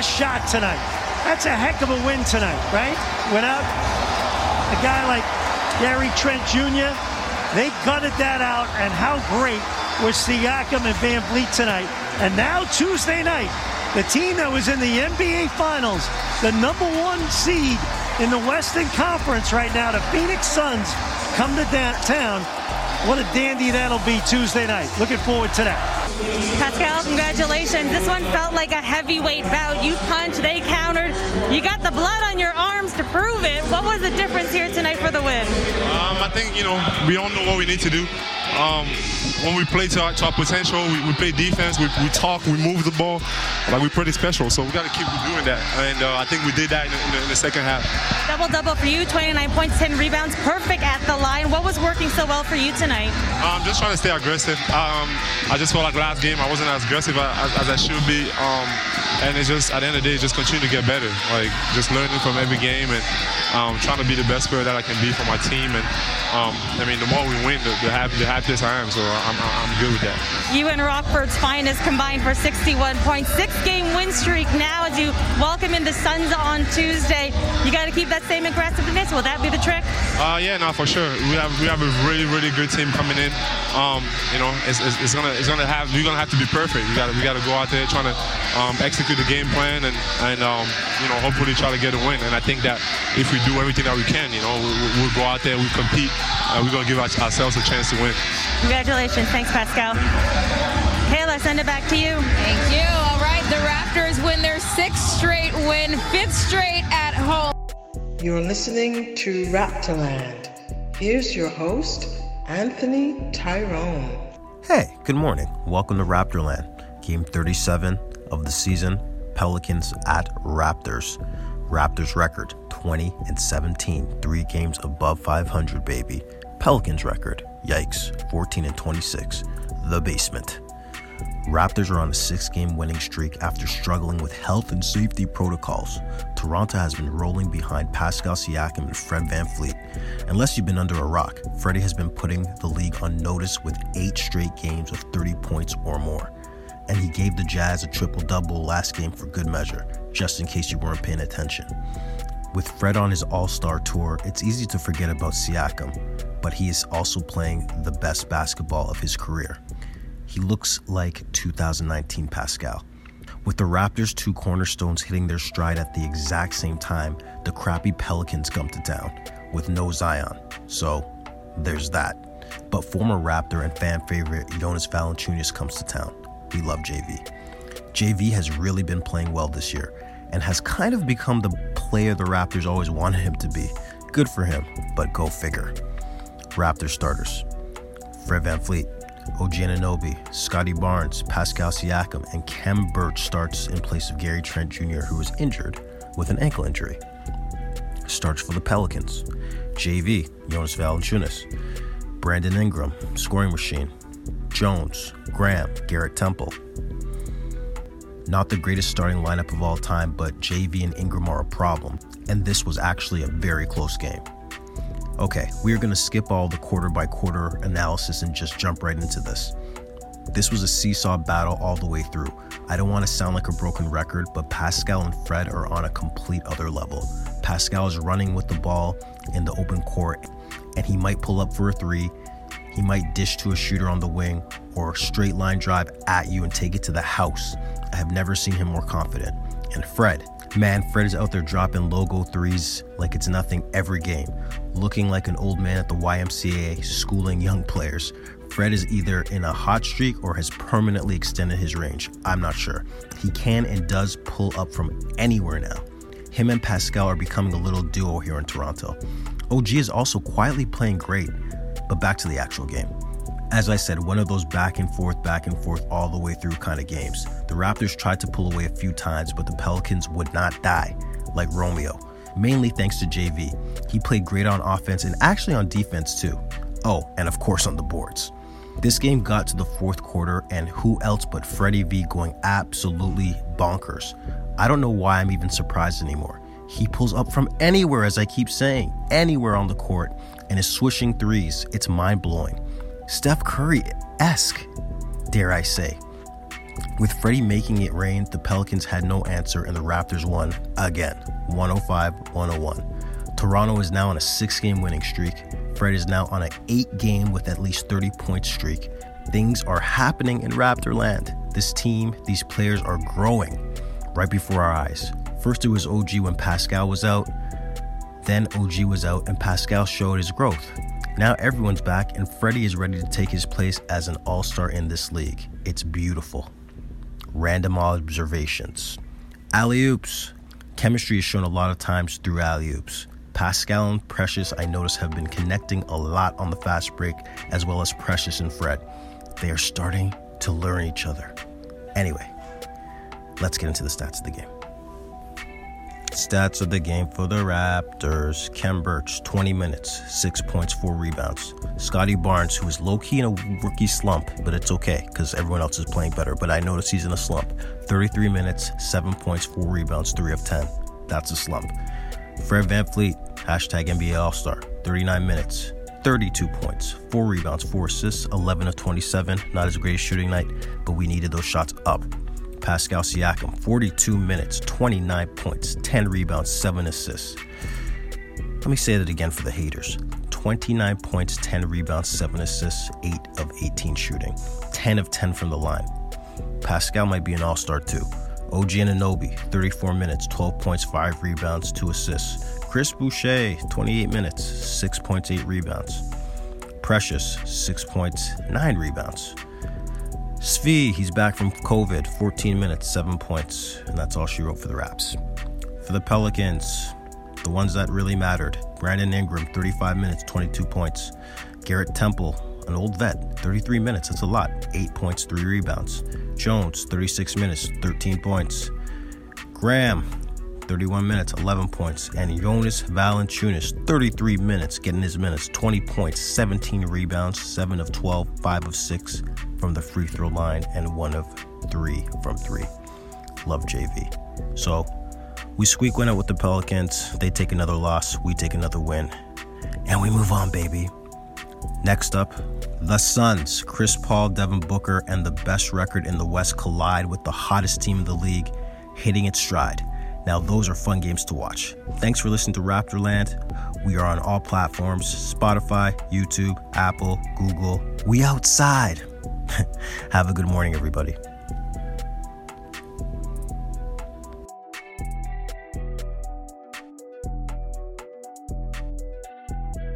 a shot tonight. That's a heck of a win tonight, right? Without a guy like Gary Trent Jr., they gutted that out, and how great was Siakam and VanVleet tonight. And now Tuesday night, the team that was in the NBA Finals, the number one seed in the Western Conference right now, the Phoenix Suns, come to downtown. What a dandy that'll be Tuesday night. Looking forward to that. Pascal, congratulations. This one felt like a heavyweight bout. You punched, they countered. You got the blood on your arms to prove it. What was the difference here tonight for the win? Um, I think, you know, we all know what we need to do. Um, when we play to our, to our potential, we, we, play defense, we, we, talk, we move the ball. Like, we're pretty special, so we got to keep doing that. And uh, I think we did that in the, in the, in the second half. Double double for you, 29 points, 10 rebounds, perfect at the line. What was working so well for you tonight? I'm um, just trying to stay aggressive. Um, I just felt like last game I wasn't as aggressive as, as I should be. And it's just, at the end of the day, just continue to get better. Like, just learning from every game and um, trying to be the best player that I can be for my team. And, um, I mean, the more we win, the, the, happy, the happiest I am. So I'm, I'm good with that. You and Rockford's finest combined for 61 points. Six-game win streak now as you welcome in the Suns on Tuesday. You got to keep that same aggressiveness. Will that be the trick? Uh, yeah, no, for sure. We have we have a really really good team coming in. Um, you know, it's, it's, it's, gonna it's gonna have we're gonna have to be perfect. We gotta we got to go out there trying to um, execute the game plan and and um, you know hopefully try to get a win. And I think that if we do everything that we can, you know, we, will go out there, we compete, and we're gonna give ourselves a chance to win. Congratulations, thanks Pascal. Kayla, send it back to you. Thank you. All right, the Raptors win their sixth straight win, fifth straight at home. You're listening to Raptorland. Here's your host, Anthony Tyrone. Hey, good morning. Welcome to Raptorland. Game 37 of the season. Pelicans at Raptors. Raptors record 20 and 17, three games above 500, baby. Pelicans record, yikes, 14 and 26, the basement. Raptors are on a six game winning streak after struggling with health and safety protocols. Toronto has been rolling behind Pascal Siakam and Fred Van VanVleet. Unless you've been under a rock, Freddie has been putting the league on notice with eight straight games of 30 points or more. And he gave the Jazz a triple double last game for good measure, just in case you weren't paying attention. With Fred on his All Star tour, it's easy to forget about Siakam, but he is also playing the best basketball of his career he looks like 2019 Pascal. With the Raptors' two cornerstones hitting their stride at the exact same time, the crappy Pelicans come to town with no Zion. So, there's that. But former Raptor and fan favorite Jonas Valanciunas comes to town. We love JV. JV has really been playing well this year and has kind of become the player the Raptors always wanted him to be. Good for him, but go figure. Raptor starters Fred VanVleet, OG Anunoby, Scottie Barnes, Pascal Siakam, and Khem Birch starts in place of Gary Trent Jr., who was injured with an ankle injury. Starts for the Pelicans. JV, Jonas Valanciunas. Brandon Ingram, scoring machine. Jones, Graham, Garrett Temple. Not the greatest starting lineup of all time, but JV and Ingram are a problem, and this was actually a very close game. Okay, we are going to skip all the quarter by quarter analysis and just jump right into this. This was a seesaw battle all the way through. I don't want to sound like a broken record, but Pascal and Fred are on a complete other level. Pascal is running with the ball in the open court, and he might pull up for a three. He might dish to a shooter on the wing or a straight line drive at you and take it to the house. I have never seen him more confident. And Fred, Man, Fred is out there dropping logo threes like it's nothing every game, looking like an old man at the YMCA schooling young players. Fred is either in a hot streak or has permanently extended his range. I'm not sure. He can and does pull up from anywhere now. Him and Pascal are becoming a little duo here in Toronto. OG is also quietly playing great, but back to the actual game. As I said, one of those back and forth, back and forth, all the way through kind of games. The Raptors tried to pull away a few times, but the Pelicans would not die, like Romeo, mainly thanks to JV. He played great on offense and actually on defense too. Oh, and of course on the boards. This game got to the fourth quarter, and who else but Freddie V going absolutely bonkers. I don't know why I'm even surprised anymore. He pulls up from anywhere, as I keep saying, anywhere on the court, and is swishing threes. It's mind blowing. Steph Curry esque, dare I say. With Freddie making it rain, the Pelicans had no answer and the Raptors won again, 105 101. Toronto is now on a six game winning streak. Fred is now on an eight game with at least 30 point streak. Things are happening in Raptorland. This team, these players are growing right before our eyes. First, it was OG when Pascal was out. Then OG was out and Pascal showed his growth. Now everyone's back and Freddie is ready to take his place as an all star in this league. It's beautiful random observations. Alley oops. Chemistry is shown a lot of times through alley oops. Pascal and Precious, I notice, have been connecting a lot on the fast break, as well as Precious and Fred. They are starting to learn each other. Anyway, let's get into the stats of the game. Stats of the game for the Raptors. Khem Birch, 20 minutes, 6 points, 4 rebounds. Scottie Barnes, who is low key in a rookie slump, but it's okay because everyone else is playing better. But I notice he's in a slump. 33 minutes, 7 points, 4 rebounds, 3 of 10. That's a slump. Fred VanVleet, hashtag NBA All Star, 39 minutes, 32 points, 4 rebounds, 4 assists, 11 of 27. Not his greatest shooting night, but we needed those shots up. Pascal Siakam, 42 minutes, 29 points, 10 rebounds, 7 assists. Let me say that again for the haters 29 points, 10 rebounds, 7 assists, 8 of 18 shooting, 10 of 10 from the line. Pascal might be an all star too. OG Anunoby, 34 minutes, 12 points, 5 rebounds, 2 assists. Chris Boucher, 28 minutes, 6 points, 8 rebounds. Precious, 6 points, 9 rebounds. Svi, he's back from COVID, 14 minutes, 7 points, and that's all she wrote for the Raps. For the Pelicans, the ones that really mattered Brandon Ingram, 35 minutes, 22 points. Garrett Temple, an old vet, 33 minutes, that's a lot, 8 points, 3 rebounds. Jones, 36 minutes, 13 points. Graham, 31 minutes, 11 points. And Jonas Valanciunas, 33 minutes, getting his minutes, 20 points, 17 rebounds, 7 of 12, 5 of 6 from the free throw line, and 1 of 3 from 3. Love JV. So we squeak one out with the Pelicans. They take another loss. We take another win. And we move on, baby. Next up, the Suns. Chris Paul, Devin Booker, and the best record in the West collide with the hottest team in the league, hitting its stride. Now, those are fun games to watch. Thanks for listening to Raptorland. We are on all platforms Spotify, YouTube, Apple, Google. We outside. Have a good morning, everybody.